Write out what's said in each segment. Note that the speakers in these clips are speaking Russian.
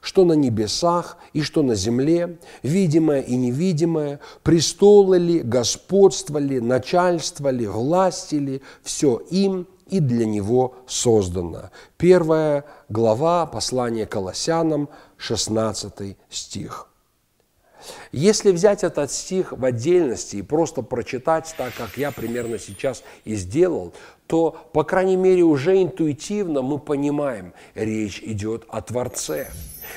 что на небесах и что на земле, видимое и невидимое, престолы ли, господство ли, начальство ли, власти ли, все им и для него создано. Первая глава послания Колоссянам, 16 стих. Если взять этот стих в отдельности и просто прочитать так, как я примерно сейчас и сделал, то, по крайней мере, уже интуитивно мы понимаем, речь идет о Творце.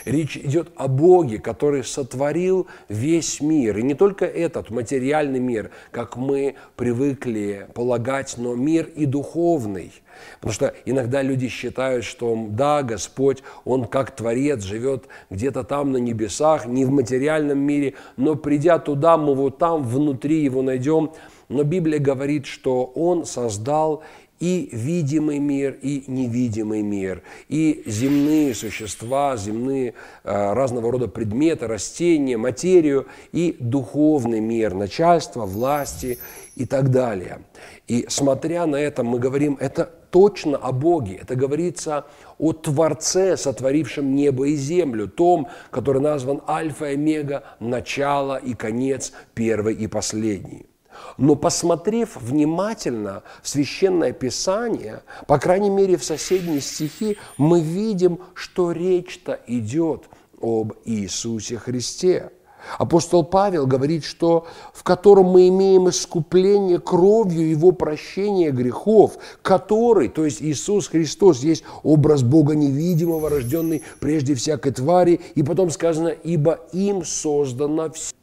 Речь идет о Боге, который сотворил весь мир. И не только этот материальный мир, как мы привыкли полагать, но мир и духовный. Потому что иногда люди считают, что да, Господь, Он как Творец живет где-то там на небесах, не в материальном мире, но придя туда, мы вот там внутри Его найдем. Но Библия говорит, что Он создал и видимый мир, и невидимый мир, и земные существа, земные э, разного рода предметы, растения, материю, и духовный мир, начальство, власти и так далее. И смотря на это, мы говорим, это точно о Боге, это говорится о Творце, сотворившем небо и землю, том, который назван Альфа и Омега, начало и конец, первый и последний. Но посмотрев внимательно в Священное Писание, по крайней мере в соседние стихи, мы видим, что речь-то идет об Иисусе Христе. Апостол Павел говорит, что в котором мы имеем искупление кровью Его прощения грехов, который, то есть Иисус Христос, есть образ Бога невидимого, рожденный прежде всякой твари, и потом сказано, ибо им создано все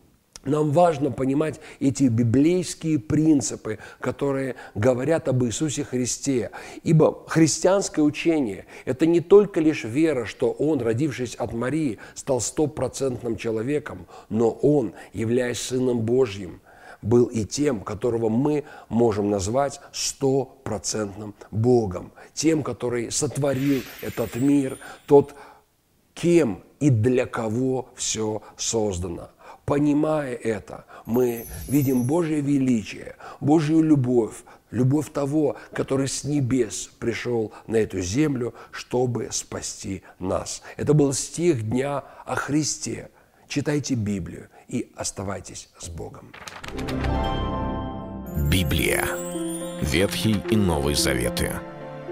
нам важно понимать эти библейские принципы, которые говорят об Иисусе Христе. Ибо христианское учение – это не только лишь вера, что Он, родившись от Марии, стал стопроцентным человеком, но Он, являясь Сыном Божьим, был и тем, которого мы можем назвать стопроцентным Богом, тем, который сотворил этот мир, тот, кем и для кого все создано – Понимая это, мы видим Божье величие, Божью любовь, любовь того, который с небес пришел на эту землю, чтобы спасти нас. Это был стих дня о Христе. Читайте Библию и оставайтесь с Богом. Библия. Ветхий и Новый Заветы.